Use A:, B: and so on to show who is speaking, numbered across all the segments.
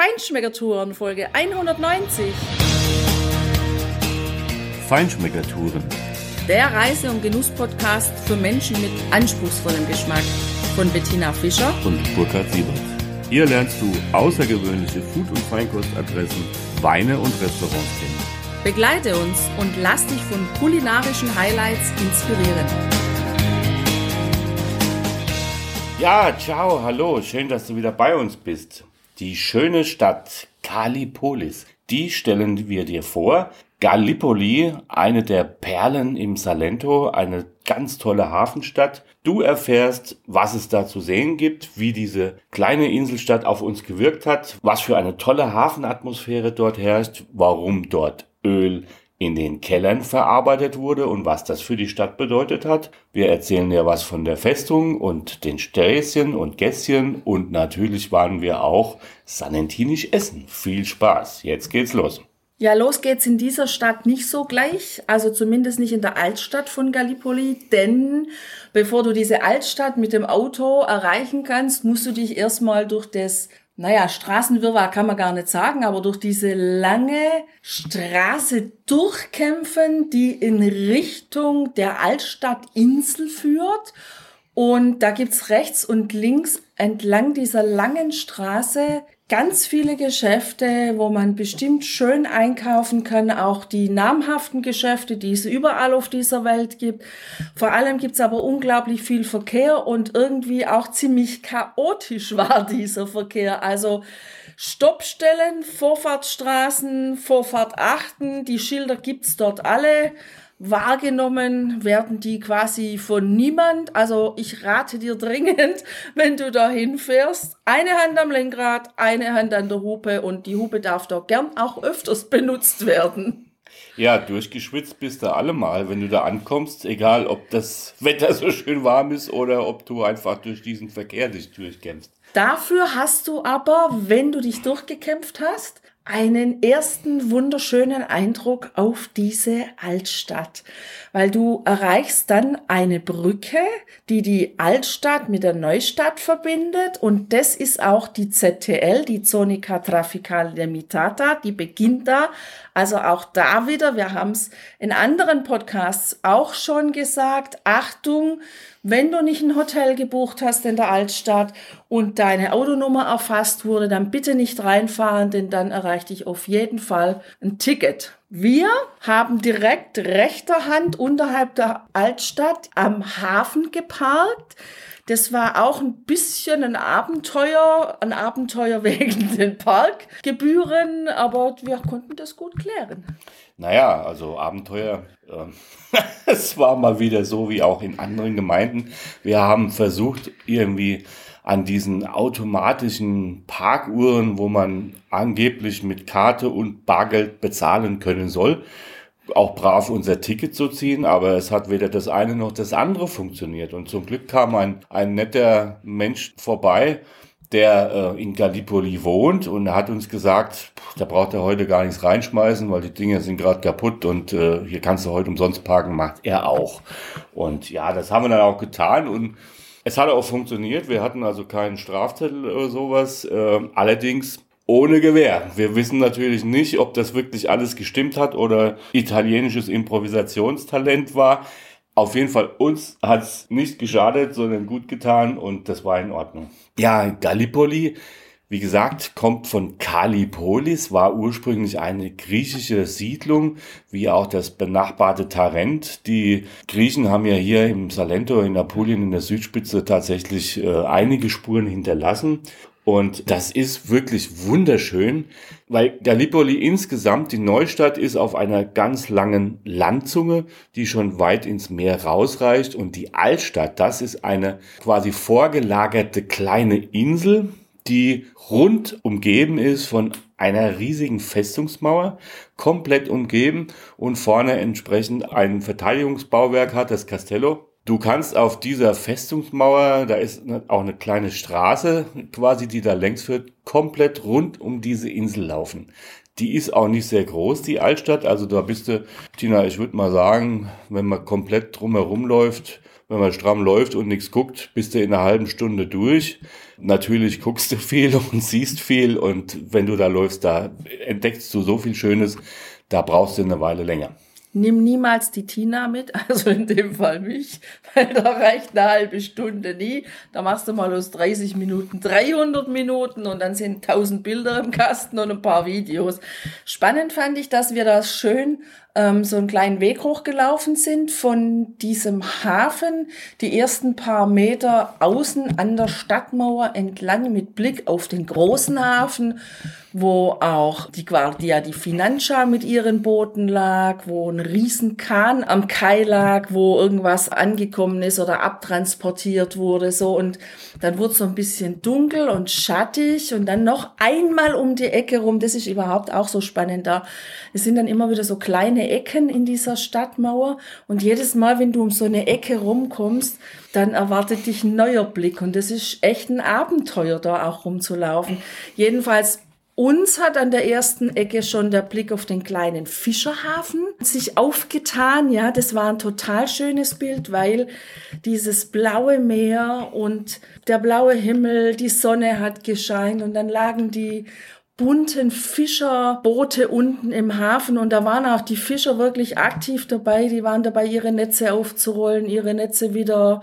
A: Feinschmeckertouren Folge 190.
B: Feinschmeckertouren.
A: Der Reise- und Genuss-Podcast für Menschen mit anspruchsvollem Geschmack von Bettina Fischer
B: und Burkhard Siebert. Hier lernst du außergewöhnliche Food- und Feinkostadressen, Weine und Restaurants kennen.
A: Begleite uns und lass dich von kulinarischen Highlights inspirieren.
B: Ja, ciao, hallo, schön, dass du wieder bei uns bist. Die schöne Stadt Kallipolis, die stellen wir dir vor. Gallipoli, eine der Perlen im Salento, eine ganz tolle Hafenstadt. Du erfährst, was es da zu sehen gibt, wie diese kleine Inselstadt auf uns gewirkt hat, was für eine tolle Hafenatmosphäre dort herrscht, warum dort Öl in den Kellern verarbeitet wurde und was das für die Stadt bedeutet hat. Wir erzählen ja was von der Festung und den Sträßchen und Gässchen und natürlich waren wir auch sanentinisch essen. Viel Spaß. Jetzt geht's los.
A: Ja, los geht's in dieser Stadt nicht so gleich, also zumindest nicht in der Altstadt von Gallipoli, denn bevor du diese Altstadt mit dem Auto erreichen kannst, musst du dich erstmal durch das naja, Straßenwirrwarr kann man gar nicht sagen, aber durch diese lange Straße durchkämpfen, die in Richtung der Altstadtinsel führt. Und da gibt's rechts und links entlang dieser langen Straße ganz viele Geschäfte, wo man bestimmt schön einkaufen kann, auch die namhaften Geschäfte, die es überall auf dieser Welt gibt. Vor allem gibt's aber unglaublich viel Verkehr und irgendwie auch ziemlich chaotisch war dieser Verkehr. Also Stoppstellen, Vorfahrtsstraßen, Vorfahrt achten, die Schilder gibt's dort alle wahrgenommen werden die quasi von niemand. Also ich rate dir dringend, wenn du dahin fährst, eine Hand am Lenkrad, eine Hand an der Hupe und die Hupe darf doch gern auch öfters benutzt werden.
B: Ja, durchgeschwitzt bist du allemal, wenn du da ankommst, egal ob das Wetter so schön warm ist oder ob du einfach durch diesen Verkehr dich durchkämpfst.
A: Dafür hast du aber, wenn du dich durchgekämpft hast, einen ersten wunderschönen Eindruck auf diese Altstadt, weil du erreichst dann eine Brücke, die die Altstadt mit der Neustadt verbindet. Und das ist auch die ZTL, die Zonica Traficale Limitata, die beginnt da. Also auch da wieder, wir haben es in anderen Podcasts auch schon gesagt, Achtung, wenn du nicht ein Hotel gebucht hast in der Altstadt und deine Autonummer erfasst wurde, dann bitte nicht reinfahren, denn dann erreicht dich auf jeden Fall ein Ticket. Wir haben direkt rechter Hand unterhalb der Altstadt am Hafen geparkt. Das war auch ein bisschen ein Abenteuer, ein Abenteuer wegen den Parkgebühren, aber wir konnten das gut klären.
B: Naja, also Abenteuer, äh, es war mal wieder so wie auch in anderen Gemeinden. Wir haben versucht, irgendwie an diesen automatischen Parkuhren, wo man angeblich mit Karte und Bargeld bezahlen können soll, auch brav unser Ticket zu ziehen, aber es hat weder das eine noch das andere funktioniert. Und zum Glück kam ein, ein netter Mensch vorbei, der äh, in Gallipoli wohnt und hat uns gesagt, da braucht er heute gar nichts reinschmeißen, weil die Dinge sind gerade kaputt und äh, hier kannst du heute umsonst parken, macht er auch. Und ja, das haben wir dann auch getan und es hat auch funktioniert. Wir hatten also keinen Strafzettel oder sowas. Äh, allerdings ohne Gewehr. Wir wissen natürlich nicht, ob das wirklich alles gestimmt hat oder italienisches Improvisationstalent war. Auf jeden Fall uns hat es nicht geschadet, sondern gut getan und das war in Ordnung. Ja, Gallipoli, wie gesagt, kommt von Kallipolis, war ursprünglich eine griechische Siedlung, wie auch das benachbarte Tarent. Die Griechen haben ja hier im Salento in Apulien in der Südspitze tatsächlich äh, einige Spuren hinterlassen und das ist wirklich wunderschön, weil Gallipoli insgesamt, die Neustadt ist auf einer ganz langen Landzunge, die schon weit ins Meer rausreicht. Und die Altstadt, das ist eine quasi vorgelagerte kleine Insel, die rund umgeben ist von einer riesigen Festungsmauer, komplett umgeben und vorne entsprechend ein Verteidigungsbauwerk hat, das Castello. Du kannst auf dieser Festungsmauer, da ist auch eine kleine Straße quasi, die da längs führt, komplett rund um diese Insel laufen. Die ist auch nicht sehr groß, die Altstadt. Also da bist du, Tina, ich würde mal sagen, wenn man komplett drumherum läuft, wenn man stramm läuft und nichts guckt, bist du in einer halben Stunde durch. Natürlich guckst du viel und siehst viel und wenn du da läufst, da entdeckst du so viel Schönes, da brauchst du eine Weile länger.
A: Nimm niemals die Tina mit, also in dem Fall mich, weil da reicht eine halbe Stunde nie. Da machst du mal aus 30 Minuten 300 Minuten und dann sind 1000 Bilder im Kasten und ein paar Videos. Spannend fand ich, dass wir das schön ähm, so einen kleinen Weg hochgelaufen sind von diesem Hafen, die ersten paar Meter außen an der Stadtmauer entlang mit Blick auf den großen Hafen, wo auch die Guardia di Financia mit ihren Booten lag, wo ein Riesenkahn am Kai lag, wo irgendwas angekommen ist oder abtransportiert wurde, so und dann wurde es so ein bisschen dunkel und schattig und dann noch einmal um die Ecke rum, das ist überhaupt auch so spannend da. Es sind dann immer wieder so kleine Ecken in dieser Stadtmauer und jedes Mal, wenn du um so eine Ecke rumkommst, dann erwartet dich ein neuer Blick und das ist echt ein Abenteuer, da auch rumzulaufen. Jedenfalls uns hat an der ersten Ecke schon der Blick auf den kleinen Fischerhafen sich aufgetan. Ja, das war ein total schönes Bild, weil dieses blaue Meer und der blaue Himmel, die Sonne hat gescheint und dann lagen die bunten Fischerboote unten im Hafen und da waren auch die Fischer wirklich aktiv dabei. Die waren dabei, ihre Netze aufzurollen, ihre Netze wieder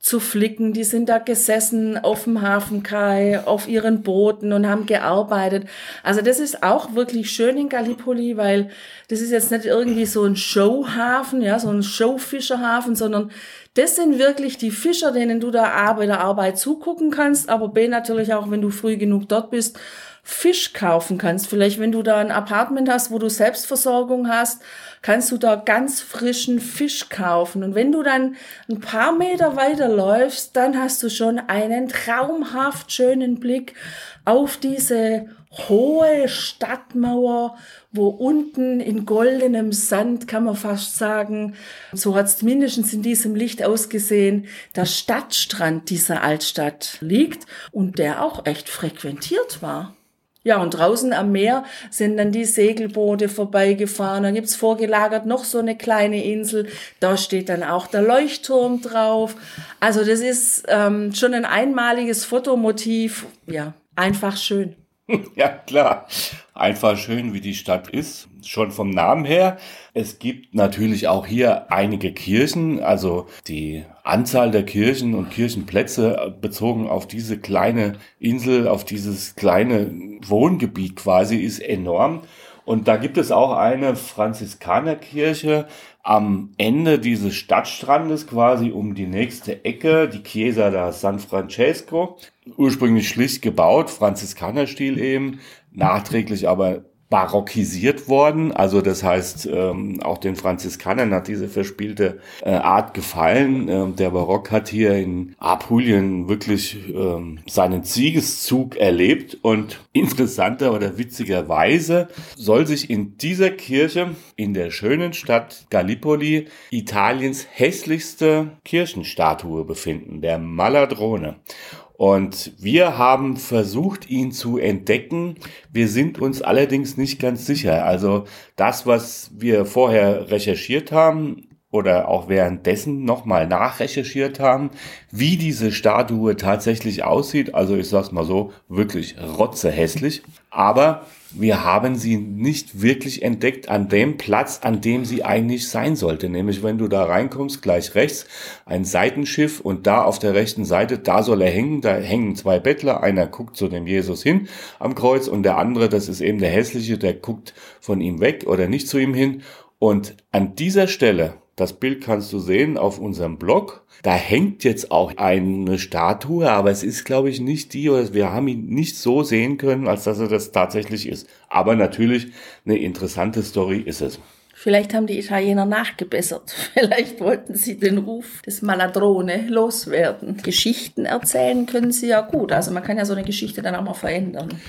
A: zu flicken. Die sind da gesessen auf dem Hafenkai, auf ihren Booten und haben gearbeitet. Also das ist auch wirklich schön in Gallipoli, weil das ist jetzt nicht irgendwie so ein Showhafen, ja, so ein Showfischerhafen, sondern das sind wirklich die Fischer, denen du da A bei der Arbeit zugucken kannst, aber B natürlich auch, wenn du früh genug dort bist, Fisch kaufen kannst. Vielleicht, wenn du da ein Apartment hast, wo du Selbstversorgung hast, kannst du da ganz frischen Fisch kaufen. Und wenn du dann ein paar Meter weiterläufst, dann hast du schon einen traumhaft schönen Blick auf diese hohe Stadtmauer, wo unten in goldenem Sand, kann man fast sagen, so hat es mindestens in diesem Licht ausgesehen, der Stadtstrand dieser Altstadt liegt und der auch echt frequentiert war. Ja, und draußen am Meer sind dann die Segelboote vorbeigefahren. Dann gibt's vorgelagert noch so eine kleine Insel. Da steht dann auch der Leuchtturm drauf. Also das ist ähm, schon ein einmaliges Fotomotiv. Ja, einfach schön.
B: Ja, klar. Einfach schön, wie die Stadt ist. Schon vom Namen her. Es gibt natürlich auch hier einige Kirchen. Also die Anzahl der Kirchen und Kirchenplätze bezogen auf diese kleine Insel, auf dieses kleine Wohngebiet quasi ist enorm. Und da gibt es auch eine Franziskanerkirche am Ende dieses Stadtstrandes quasi um die nächste Ecke, die Chiesa da San Francesco. Ursprünglich schlicht gebaut, Franziskanerstil eben, nachträglich aber barockisiert worden. Also das heißt, ähm, auch den Franziskanern hat diese verspielte äh, Art gefallen. Ähm, der Barock hat hier in Apulien wirklich ähm, seinen Siegeszug erlebt und interessanter oder witzigerweise soll sich in dieser Kirche in der schönen Stadt Gallipoli Italiens hässlichste Kirchenstatue befinden, der Maladrone. Und wir haben versucht, ihn zu entdecken. Wir sind uns allerdings nicht ganz sicher. Also das, was wir vorher recherchiert haben, oder auch währenddessen nochmal nachrecherchiert haben, wie diese Statue tatsächlich aussieht. Also ich sag's mal so, wirklich rotzehässlich. Aber wir haben sie nicht wirklich entdeckt an dem Platz, an dem sie eigentlich sein sollte. Nämlich wenn du da reinkommst, gleich rechts ein Seitenschiff und da auf der rechten Seite, da soll er hängen, da hängen zwei Bettler. Einer guckt zu dem Jesus hin am Kreuz und der andere, das ist eben der hässliche, der guckt von ihm weg oder nicht zu ihm hin. Und an dieser Stelle das Bild kannst du sehen auf unserem Blog. Da hängt jetzt auch eine Statue, aber es ist, glaube ich, nicht die, oder wir haben ihn nicht so sehen können, als dass er das tatsächlich ist. Aber natürlich eine interessante Story ist es.
A: Vielleicht haben die Italiener nachgebessert. Vielleicht wollten sie den Ruf des Maladrone loswerden. Geschichten erzählen können sie ja gut. Also man kann ja so eine Geschichte dann auch mal verändern.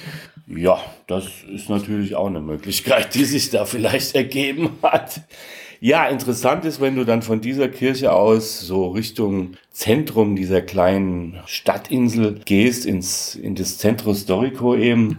B: Ja, das ist natürlich auch eine Möglichkeit, die sich da vielleicht ergeben hat. Ja, interessant ist, wenn du dann von dieser Kirche aus so Richtung Zentrum dieser kleinen Stadtinsel gehst, ins, in das Centro Storico eben,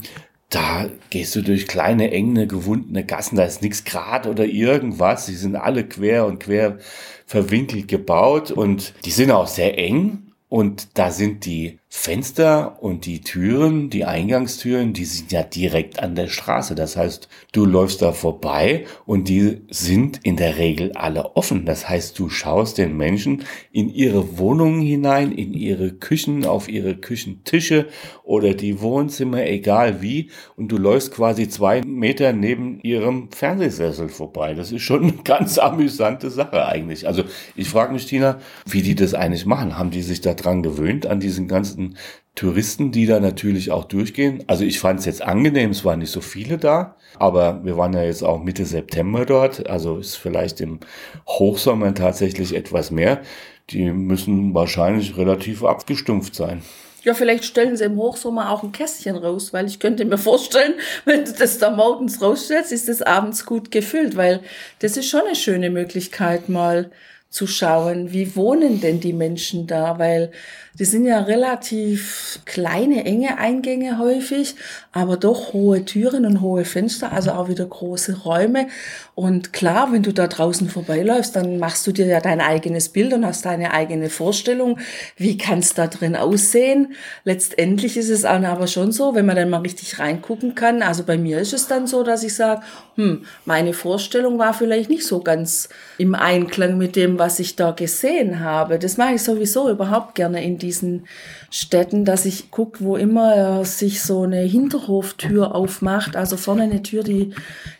B: da gehst du durch kleine, enge, gewundene Gassen, da ist nichts grad oder irgendwas. Die sind alle quer und quer verwinkelt gebaut und die sind auch sehr eng. Und da sind die Fenster und die Türen, die Eingangstüren, die sind ja direkt an der Straße. Das heißt, du läufst da vorbei und die sind in der Regel alle offen. Das heißt, du schaust den Menschen in ihre Wohnungen hinein, in ihre Küchen, auf ihre Küchentische oder die Wohnzimmer, egal wie. Und du läufst quasi zwei Meter neben ihrem Fernsehsessel vorbei. Das ist schon eine ganz amüsante Sache eigentlich. Also ich frage mich, Tina, wie die das eigentlich machen. Haben die sich daran gewöhnt, an diesen ganzen ganzen Touristen, die da natürlich auch durchgehen. Also ich fand es jetzt angenehm, es waren nicht so viele da, aber wir waren ja jetzt auch Mitte September dort, also ist vielleicht im Hochsommer tatsächlich etwas mehr. Die müssen wahrscheinlich relativ abgestumpft sein.
A: Ja, vielleicht stellen sie im Hochsommer auch ein Kästchen raus, weil ich könnte mir vorstellen, wenn du das da morgens rausstellst, ist das abends gut gefüllt, weil das ist schon eine schöne Möglichkeit, mal zu schauen, wie wohnen denn die Menschen da, weil die sind ja relativ kleine, enge Eingänge häufig, aber doch hohe Türen und hohe Fenster, also auch wieder große Räume. Und klar, wenn du da draußen vorbeiläufst, dann machst du dir ja dein eigenes Bild und hast deine eigene Vorstellung, wie kann es da drin aussehen. Letztendlich ist es aber schon so, wenn man dann mal richtig reingucken kann. Also bei mir ist es dann so, dass ich sage, hm, meine Vorstellung war vielleicht nicht so ganz im Einklang mit dem, was ich da gesehen habe. Das mache ich sowieso überhaupt gerne in diesen Städten, dass ich gucke, wo immer sich so eine Hinterhoftür aufmacht, also vorne eine Tür, die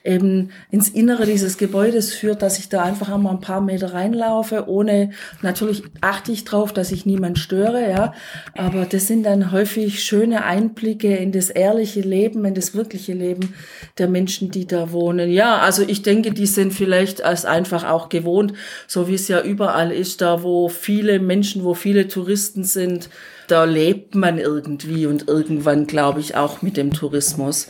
A: eben ins Innere dieses Gebäudes führt, dass ich da einfach einmal ein paar Meter reinlaufe, ohne, natürlich achte ich drauf, dass ich niemand störe, ja, aber das sind dann häufig schöne Einblicke in das ehrliche Leben, in das wirkliche Leben der Menschen, die da wohnen. Ja, also ich denke, die sind vielleicht als einfach auch gewohnt, so wie es ja überall ist, da wo viele Menschen, wo viele Touristen sind, da lebt man irgendwie und irgendwann, glaube ich, auch mit dem Tourismus.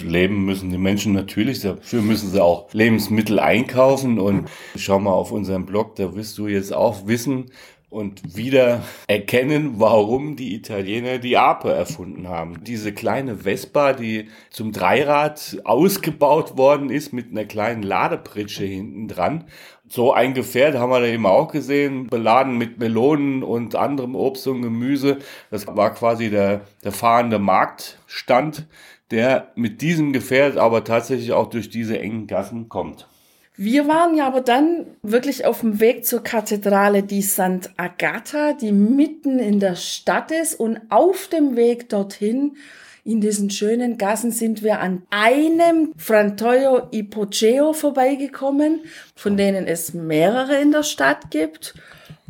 B: Leben müssen die Menschen natürlich, dafür müssen sie auch Lebensmittel einkaufen und schau mal auf unseren Blog, da wirst du jetzt auch wissen, und wieder erkennen, warum die Italiener die Ape erfunden haben. Diese kleine Vespa, die zum Dreirad ausgebaut worden ist mit einer kleinen Ladepritsche hinten dran. So ein Gefährt haben wir da eben auch gesehen, beladen mit Melonen und anderem Obst und Gemüse. Das war quasi der, der fahrende Marktstand, der mit diesem Gefährt aber tatsächlich auch durch diese engen Gassen kommt.
A: Wir waren ja aber dann wirklich auf dem Weg zur Kathedrale di Sant'Agata, die mitten in der Stadt ist. Und auf dem Weg dorthin, in diesen schönen Gassen, sind wir an einem Frantoio Ipogeo vorbeigekommen, von denen es mehrere in der Stadt gibt.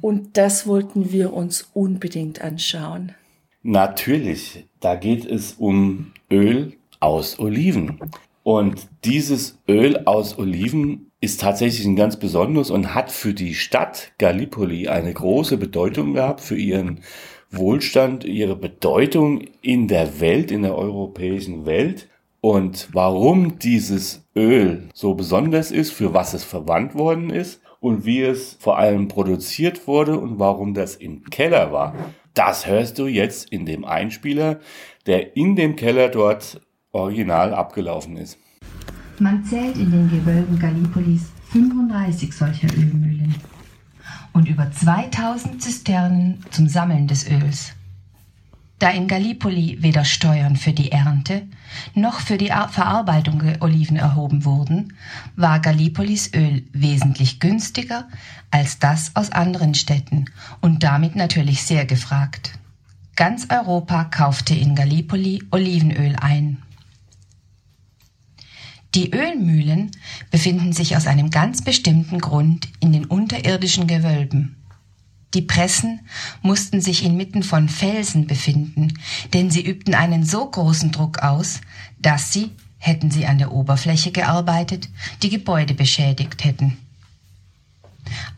A: Und das wollten wir uns unbedingt anschauen.
B: Natürlich, da geht es um Öl aus Oliven. Und dieses Öl aus Oliven ist tatsächlich ein ganz besonderes und hat für die Stadt Gallipoli eine große Bedeutung gehabt, für ihren Wohlstand, ihre Bedeutung in der Welt, in der europäischen Welt. Und warum dieses Öl so besonders ist, für was es verwandt worden ist und wie es vor allem produziert wurde und warum das im Keller war, das hörst du jetzt in dem Einspieler, der in dem Keller dort original abgelaufen ist.
C: Man zählt in den Gewölben Gallipolis 35 solcher Ölmühlen und über 2000 Zisternen zum Sammeln des Öls. Da in Gallipoli weder Steuern für die Ernte noch für die Verarbeitung der Oliven erhoben wurden, war Gallipolis Öl wesentlich günstiger als das aus anderen Städten und damit natürlich sehr gefragt. Ganz Europa kaufte in Gallipoli Olivenöl ein. Die Ölmühlen befinden sich aus einem ganz bestimmten Grund in den unterirdischen Gewölben. Die Pressen mussten sich inmitten von Felsen befinden, denn sie übten einen so großen Druck aus, dass sie, hätten sie an der Oberfläche gearbeitet, die Gebäude beschädigt hätten.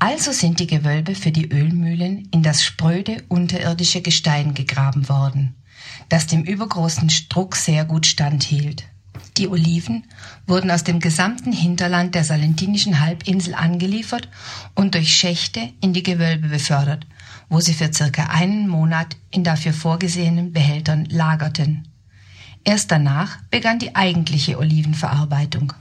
C: Also sind die Gewölbe für die Ölmühlen in das spröde unterirdische Gestein gegraben worden, das dem übergroßen Druck sehr gut standhielt. Die Oliven wurden aus dem gesamten Hinterland der salentinischen Halbinsel angeliefert und durch Schächte in die Gewölbe befördert, wo sie für circa einen Monat in dafür vorgesehenen Behältern lagerten. Erst danach begann die eigentliche Olivenverarbeitung.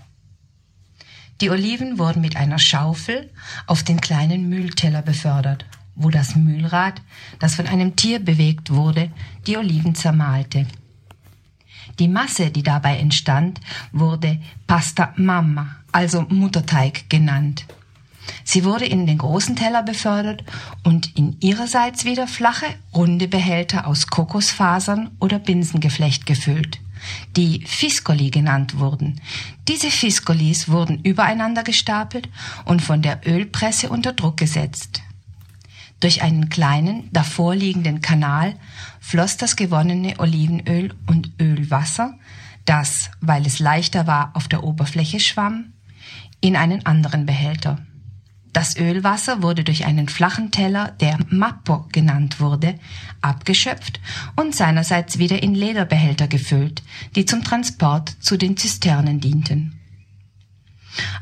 C: Die Oliven wurden mit einer Schaufel auf den kleinen Mühlteller befördert, wo das Mühlrad, das von einem Tier bewegt wurde, die Oliven zermahlte. Die Masse, die dabei entstand, wurde Pasta Mamma, also Mutterteig genannt. Sie wurde in den großen Teller befördert und in ihrerseits wieder flache, runde Behälter aus Kokosfasern oder Binsengeflecht gefüllt, die Fiscoli genannt wurden. Diese Fiscolis wurden übereinander gestapelt und von der Ölpresse unter Druck gesetzt. Durch einen kleinen, davor liegenden Kanal floss das gewonnene Olivenöl und Ölwasser, das, weil es leichter war, auf der Oberfläche schwamm, in einen anderen Behälter. Das Ölwasser wurde durch einen flachen Teller, der Mappo genannt wurde, abgeschöpft und seinerseits wieder in Lederbehälter gefüllt, die zum Transport zu den Zisternen dienten.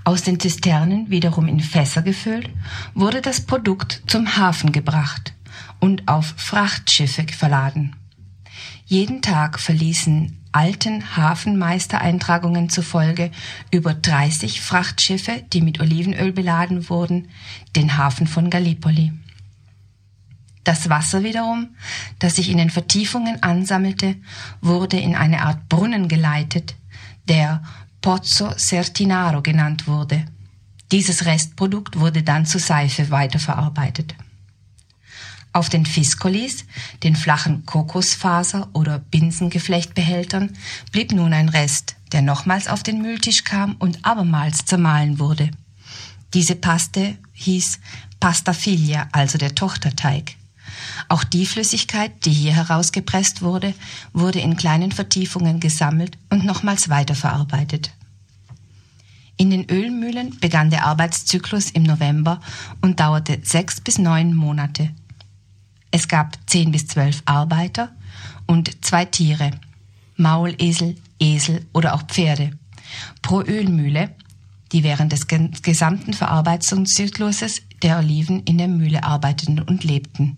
C: Aus den Zisternen, wiederum in Fässer gefüllt, wurde das Produkt zum Hafen gebracht und auf Frachtschiffe verladen. Jeden Tag verließen alten Hafenmeistereintragungen zufolge über 30 Frachtschiffe, die mit Olivenöl beladen wurden, den Hafen von Gallipoli. Das Wasser wiederum, das sich in den Vertiefungen ansammelte, wurde in eine Art Brunnen geleitet, der Pozzo Sertinaro genannt wurde. Dieses Restprodukt wurde dann zu Seife weiterverarbeitet. Auf den Fiscolis, den flachen Kokosfaser- oder Binsengeflechtbehältern, blieb nun ein Rest, der nochmals auf den Mülltisch kam und abermals zermahlen wurde. Diese Paste hieß Pasta Figlia, also der Tochterteig. Auch die Flüssigkeit, die hier herausgepresst wurde, wurde in kleinen Vertiefungen gesammelt und nochmals weiterverarbeitet. In den Ölmühlen begann der Arbeitszyklus im November und dauerte sechs bis neun Monate. Es gab zehn bis zwölf Arbeiter und zwei Tiere, Maulesel, Esel oder auch Pferde. Pro Ölmühle, die während des gesamten Verarbeitungszykluses der Oliven in der Mühle arbeiteten und lebten.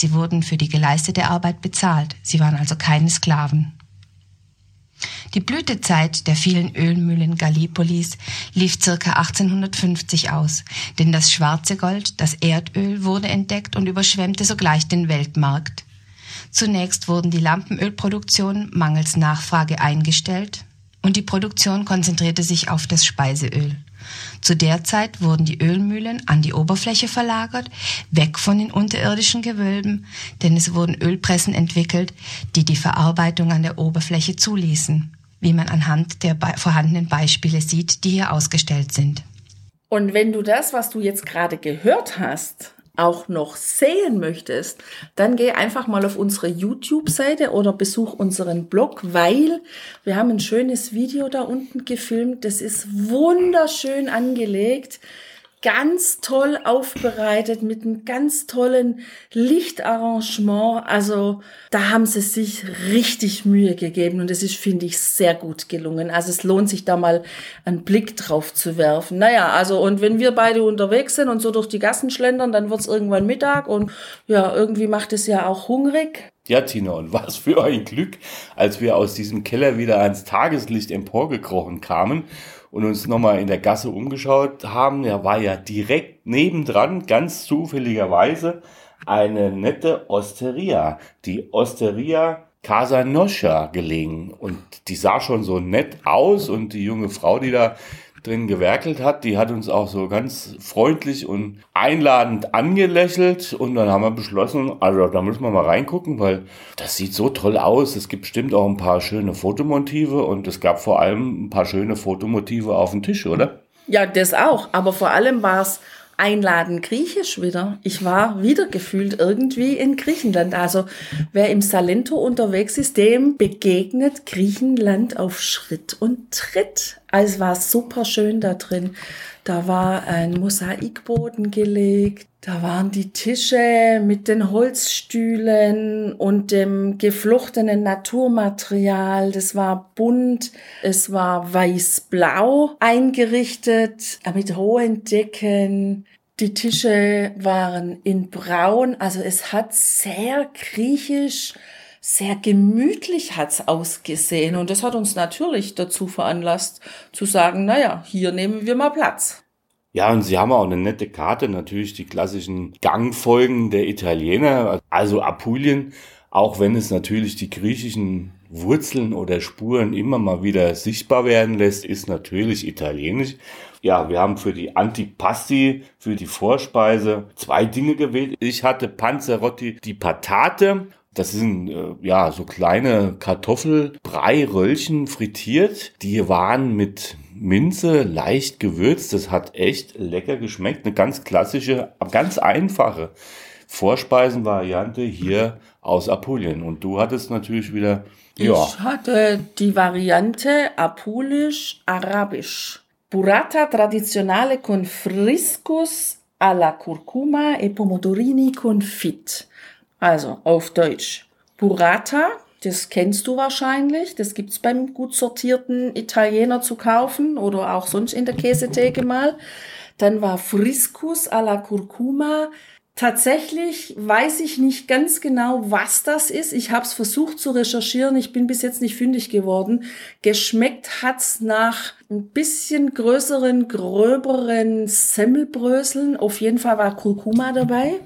C: Sie wurden für die geleistete Arbeit bezahlt, sie waren also keine Sklaven. Die Blütezeit der vielen Ölmühlen Gallipolis lief circa 1850 aus, denn das schwarze Gold, das Erdöl, wurde entdeckt und überschwemmte sogleich den Weltmarkt. Zunächst wurden die Lampenölproduktionen mangels Nachfrage eingestellt und die Produktion konzentrierte sich auf das Speiseöl. Zu der Zeit wurden die Ölmühlen an die Oberfläche verlagert, weg von den unterirdischen Gewölben, denn es wurden Ölpressen entwickelt, die die Verarbeitung an der Oberfläche zuließen wie man anhand der vorhandenen Beispiele sieht, die hier ausgestellt sind.
A: Und wenn du das, was du jetzt gerade gehört hast, auch noch sehen möchtest, dann geh einfach mal auf unsere YouTube-Seite oder besuch unseren Blog, weil wir haben ein schönes Video da unten gefilmt. Das ist wunderschön angelegt ganz toll aufbereitet mit einem ganz tollen Lichtarrangement. Also da haben sie sich richtig Mühe gegeben und es ist, finde ich, sehr gut gelungen. Also es lohnt sich da mal einen Blick drauf zu werfen. Naja, also und wenn wir beide unterwegs sind und so durch die Gassen schlendern, dann wird's irgendwann Mittag und ja, irgendwie macht es ja auch hungrig.
B: Ja, Tina, und was für ein Glück, als wir aus diesem Keller wieder ans Tageslicht emporgekrochen kamen und uns nochmal in der Gasse umgeschaut haben, ja, war ja direkt nebendran, ganz zufälligerweise, eine nette Osteria. Die Osteria Casa Noscia gelegen. Und die sah schon so nett aus und die junge Frau, die da drin gewerkelt hat. Die hat uns auch so ganz freundlich und einladend angelächelt und dann haben wir beschlossen, also da müssen wir mal reingucken, weil das sieht so toll aus. Es gibt bestimmt auch ein paar schöne Fotomotive und es gab vor allem ein paar schöne Fotomotive auf dem Tisch, oder?
A: Ja, das auch. Aber vor allem war es einladen griechisch wieder. Ich war wieder gefühlt irgendwie in Griechenland. Also wer im Salento unterwegs ist, dem begegnet Griechenland auf Schritt und Tritt. Also es war super schön da drin. Da war ein Mosaikboden gelegt. Da waren die Tische mit den Holzstühlen und dem geflochtenen Naturmaterial. Das war bunt. Es war weiß-blau eingerichtet mit hohen Decken. Die Tische waren in braun. Also es hat sehr griechisch sehr gemütlich hat's ausgesehen. Und das hat uns natürlich dazu veranlasst, zu sagen, naja, hier nehmen wir mal Platz.
B: Ja, und sie haben auch eine nette Karte, natürlich die klassischen Gangfolgen der Italiener, also Apulien, auch wenn es natürlich die griechischen Wurzeln oder Spuren immer mal wieder sichtbar werden lässt, ist natürlich italienisch. Ja, wir haben für die Antipasti, für die Vorspeise zwei Dinge gewählt. Ich hatte Panzerotti die Patate. Das sind äh, ja so kleine Kartoffelbrei-Röllchen frittiert. Die waren mit Minze leicht gewürzt. Das hat echt lecker geschmeckt. Eine ganz klassische, ganz einfache Vorspeisenvariante hier aus Apulien. Und du hattest natürlich wieder.
A: Ja. Ich hatte die Variante Apulisch-Arabisch. Burrata tradizionale con friscus alla curcuma e pomodorini confit. Also auf Deutsch. Burrata, das kennst du wahrscheinlich. Das gibt's beim gut sortierten Italiener zu kaufen oder auch sonst in der Käsetheke mal. Dann war Friscus alla Curcuma Tatsächlich weiß ich nicht ganz genau, was das ist. Ich habe es versucht zu recherchieren. Ich bin bis jetzt nicht fündig geworden. Geschmeckt hat's nach ein bisschen größeren, gröberen Semmelbröseln. Auf jeden Fall war Kurkuma dabei.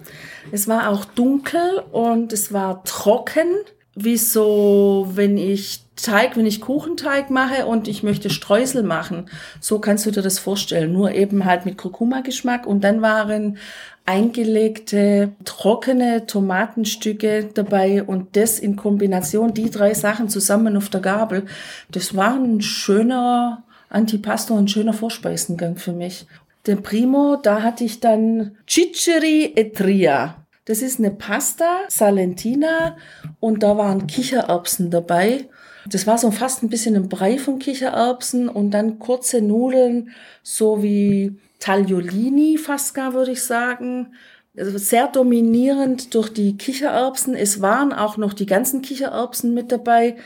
A: Es war auch dunkel und es war trocken, wie so, wenn ich Teig, wenn ich Kuchenteig mache und ich möchte Streusel machen. So kannst du dir das vorstellen. Nur eben halt mit Kurkuma-Geschmack. Und dann waren eingelegte, trockene Tomatenstücke dabei und das in Kombination, die drei Sachen zusammen auf der Gabel. Das war ein schöner Antipasto, ein schöner Vorspeisengang für mich. Den Primo, da hatte ich dann Ciceri Etria. Das ist eine Pasta, Salentina und da waren Kichererbsen dabei. Das war so fast ein bisschen ein Brei von Kichererbsen und dann kurze Nudeln, so wie Tagliolini fast gar, würde ich sagen. Also sehr dominierend durch die Kichererbsen. Es waren auch noch die ganzen Kichererbsen mit dabei.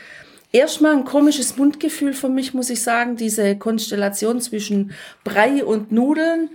A: Erstmal ein komisches Mundgefühl für mich, muss ich sagen, diese Konstellation zwischen Brei und Nudeln.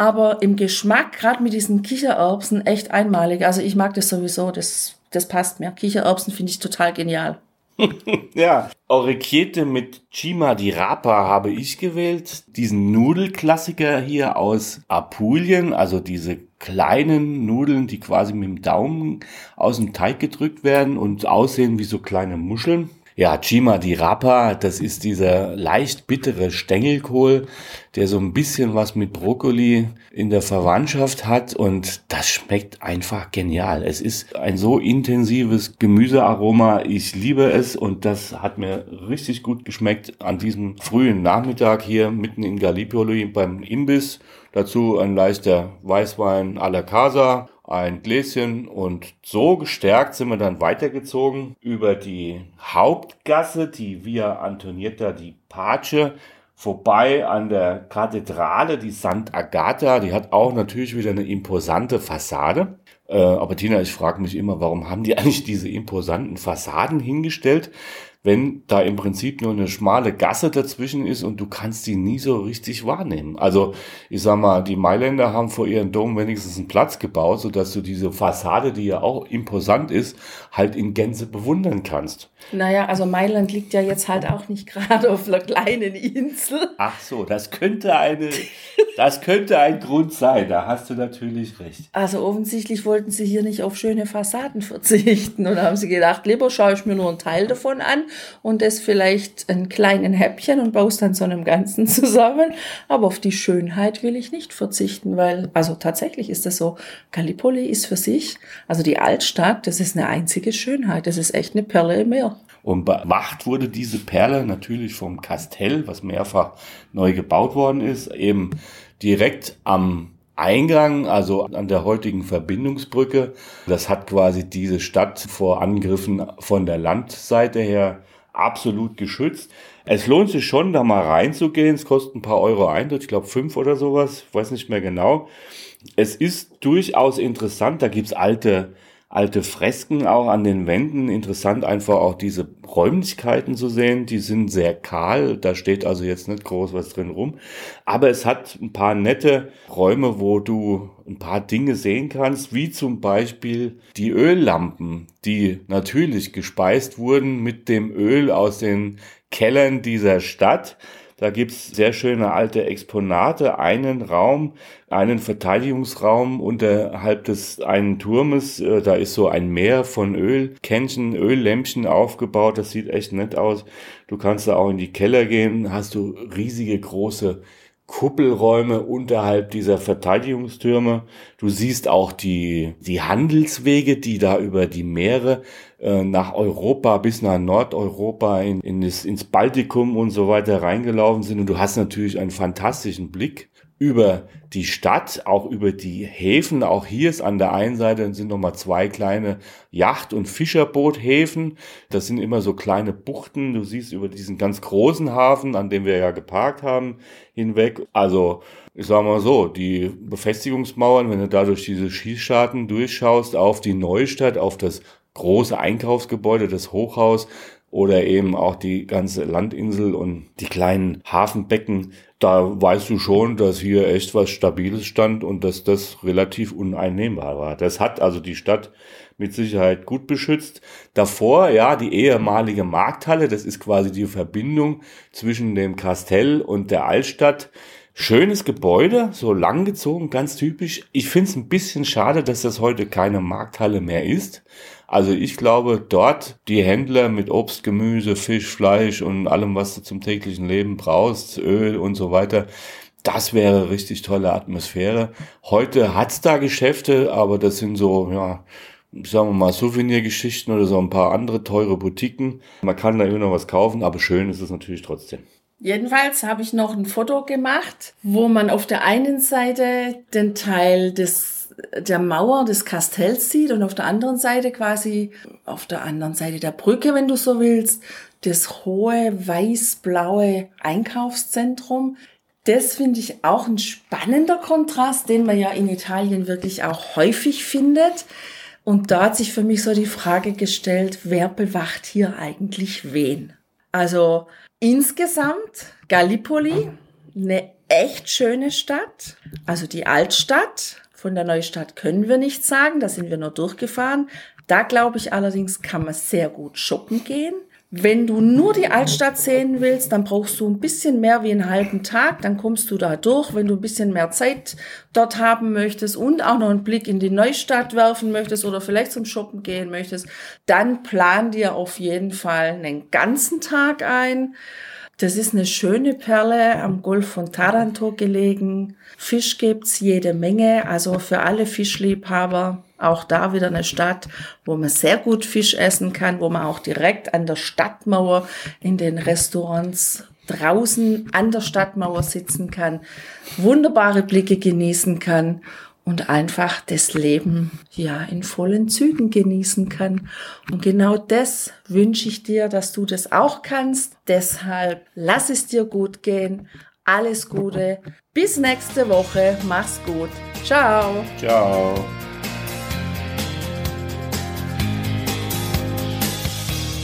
A: Aber im Geschmack, gerade mit diesen Kichererbsen, echt einmalig. Also ich mag das sowieso, das, das passt mir. Kichererbsen finde ich total genial.
B: ja, Orecchiette mit Cima di Rapa habe ich gewählt. Diesen Nudelklassiker hier aus Apulien, also diese kleinen Nudeln, die quasi mit dem Daumen aus dem Teig gedrückt werden und aussehen wie so kleine Muscheln. Ja, Chima di Rapa, das ist dieser leicht bittere Stängelkohl, der so ein bisschen was mit Brokkoli in der Verwandtschaft hat und das schmeckt einfach genial. Es ist ein so intensives Gemüsearoma, ich liebe es und das hat mir richtig gut geschmeckt an diesem frühen Nachmittag hier mitten in Gallipoli beim Imbiss. Dazu ein leichter Weißwein à la Casa ein Gläschen und so gestärkt sind wir dann weitergezogen über die Hauptgasse, die Via Antonietta di Pace, vorbei an der Kathedrale, die St. Agatha, die hat auch natürlich wieder eine imposante Fassade. Äh, aber Tina, ich frage mich immer, warum haben die eigentlich diese imposanten Fassaden hingestellt? Wenn da im Prinzip nur eine schmale Gasse dazwischen ist und du kannst die nie so richtig wahrnehmen. Also ich sag mal, die Mailänder haben vor ihren Dom wenigstens einen Platz gebaut, sodass du diese Fassade, die ja auch imposant ist, halt in Gänze bewundern kannst.
A: Naja, also Mailand liegt ja jetzt halt auch nicht gerade auf einer kleinen Insel.
B: Ach so, das könnte eine, das könnte ein Grund sein, da hast du natürlich recht.
A: Also offensichtlich wollten sie hier nicht auf schöne Fassaden verzichten und haben sie gedacht, lieber schaue ich mir nur einen Teil davon an und das vielleicht ein kleinen Häppchen und baust dann so einem Ganzen zusammen. Aber auf die Schönheit will ich nicht verzichten, weil, also tatsächlich ist das so, Gallipoli ist für sich, also die Altstadt, das ist eine einzige Schönheit, das ist echt eine Perle im Meer.
B: Und bewacht wurde diese Perle natürlich vom Kastell, was mehrfach neu gebaut worden ist, eben direkt am Eingang, also an der heutigen Verbindungsbrücke. Das hat quasi diese Stadt vor Angriffen von der Landseite her absolut geschützt. Es lohnt sich schon, da mal reinzugehen. Es kostet ein paar Euro Eintritt, ich glaube fünf oder sowas, ich weiß nicht mehr genau. Es ist durchaus interessant, da gibt's alte alte Fresken auch an den Wänden. Interessant einfach auch diese Räumlichkeiten zu sehen. Die sind sehr kahl. Da steht also jetzt nicht groß was drin rum. Aber es hat ein paar nette Räume, wo du ein paar Dinge sehen kannst, wie zum Beispiel die Öllampen, die natürlich gespeist wurden mit dem Öl aus den Kellern dieser Stadt. Da gibt's sehr schöne alte Exponate, einen Raum, einen Verteidigungsraum unterhalb des einen Turmes. Äh, da ist so ein Meer von Ölkännchen, Öllämpchen aufgebaut. Das sieht echt nett aus. Du kannst da auch in die Keller gehen, hast du riesige große Kuppelräume unterhalb dieser Verteidigungstürme. Du siehst auch die, die Handelswege, die da über die Meere äh, nach Europa bis nach Nordeuropa in, in das, ins Baltikum und so weiter reingelaufen sind. Und du hast natürlich einen fantastischen Blick über die Stadt, auch über die Häfen. Auch hier ist an der einen Seite sind nochmal zwei kleine Yacht- und Fischerboothäfen. Das sind immer so kleine Buchten. Du siehst über diesen ganz großen Hafen, an dem wir ja geparkt haben, hinweg. Also, ich sag mal so, die Befestigungsmauern, wenn du da durch diese Schießscharten durchschaust, auf die Neustadt, auf das große Einkaufsgebäude, das Hochhaus oder eben auch die ganze Landinsel und die kleinen Hafenbecken, da weißt du schon, dass hier echt was Stabiles stand und dass das relativ uneinnehmbar war. Das hat also die Stadt mit Sicherheit gut beschützt. Davor, ja, die ehemalige Markthalle, das ist quasi die Verbindung zwischen dem Kastell und der Altstadt. Schönes Gebäude, so langgezogen, ganz typisch. Ich finde es ein bisschen schade, dass das heute keine Markthalle mehr ist. Also ich glaube, dort die Händler mit Obst, Gemüse, Fisch, Fleisch und allem, was du zum täglichen Leben brauchst, Öl und so weiter, das wäre richtig tolle Atmosphäre. Heute hat's da Geschäfte, aber das sind so, ja, sagen wir mal, Souvenirgeschichten oder so ein paar andere teure Boutiquen. Man kann da immer noch was kaufen, aber schön ist es natürlich trotzdem.
A: Jedenfalls habe ich noch ein Foto gemacht, wo man auf der einen Seite den Teil des der Mauer des Kastells sieht und auf der anderen Seite quasi, auf der anderen Seite der Brücke, wenn du so willst, das hohe weiß-blaue Einkaufszentrum. Das finde ich auch ein spannender Kontrast, den man ja in Italien wirklich auch häufig findet. Und da hat sich für mich so die Frage gestellt, wer bewacht hier eigentlich wen? Also insgesamt Gallipoli, eine echt schöne Stadt, also die Altstadt, von der Neustadt können wir nicht sagen, da sind wir nur durchgefahren. Da glaube ich allerdings, kann man sehr gut shoppen gehen. Wenn du nur die Altstadt sehen willst, dann brauchst du ein bisschen mehr wie einen halben Tag, dann kommst du da durch. Wenn du ein bisschen mehr Zeit dort haben möchtest und auch noch einen Blick in die Neustadt werfen möchtest oder vielleicht zum Shoppen gehen möchtest, dann plan dir auf jeden Fall einen ganzen Tag ein. Das ist eine schöne Perle am Golf von Taranto gelegen. Fisch gibt's jede Menge, also für alle Fischliebhaber auch da wieder eine Stadt, wo man sehr gut Fisch essen kann, wo man auch direkt an der Stadtmauer in den Restaurants draußen an der Stadtmauer sitzen kann, wunderbare Blicke genießen kann und einfach das Leben ja in vollen Zügen genießen kann. Und genau das wünsche ich dir, dass du das auch kannst. Deshalb lass es dir gut gehen. Alles Gute. Bis nächste Woche. Mach's gut. Ciao.
B: Ciao.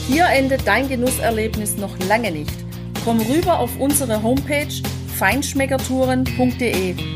A: Hier endet dein Genusserlebnis noch lange nicht. Komm rüber auf unsere Homepage feinschmeckertouren.de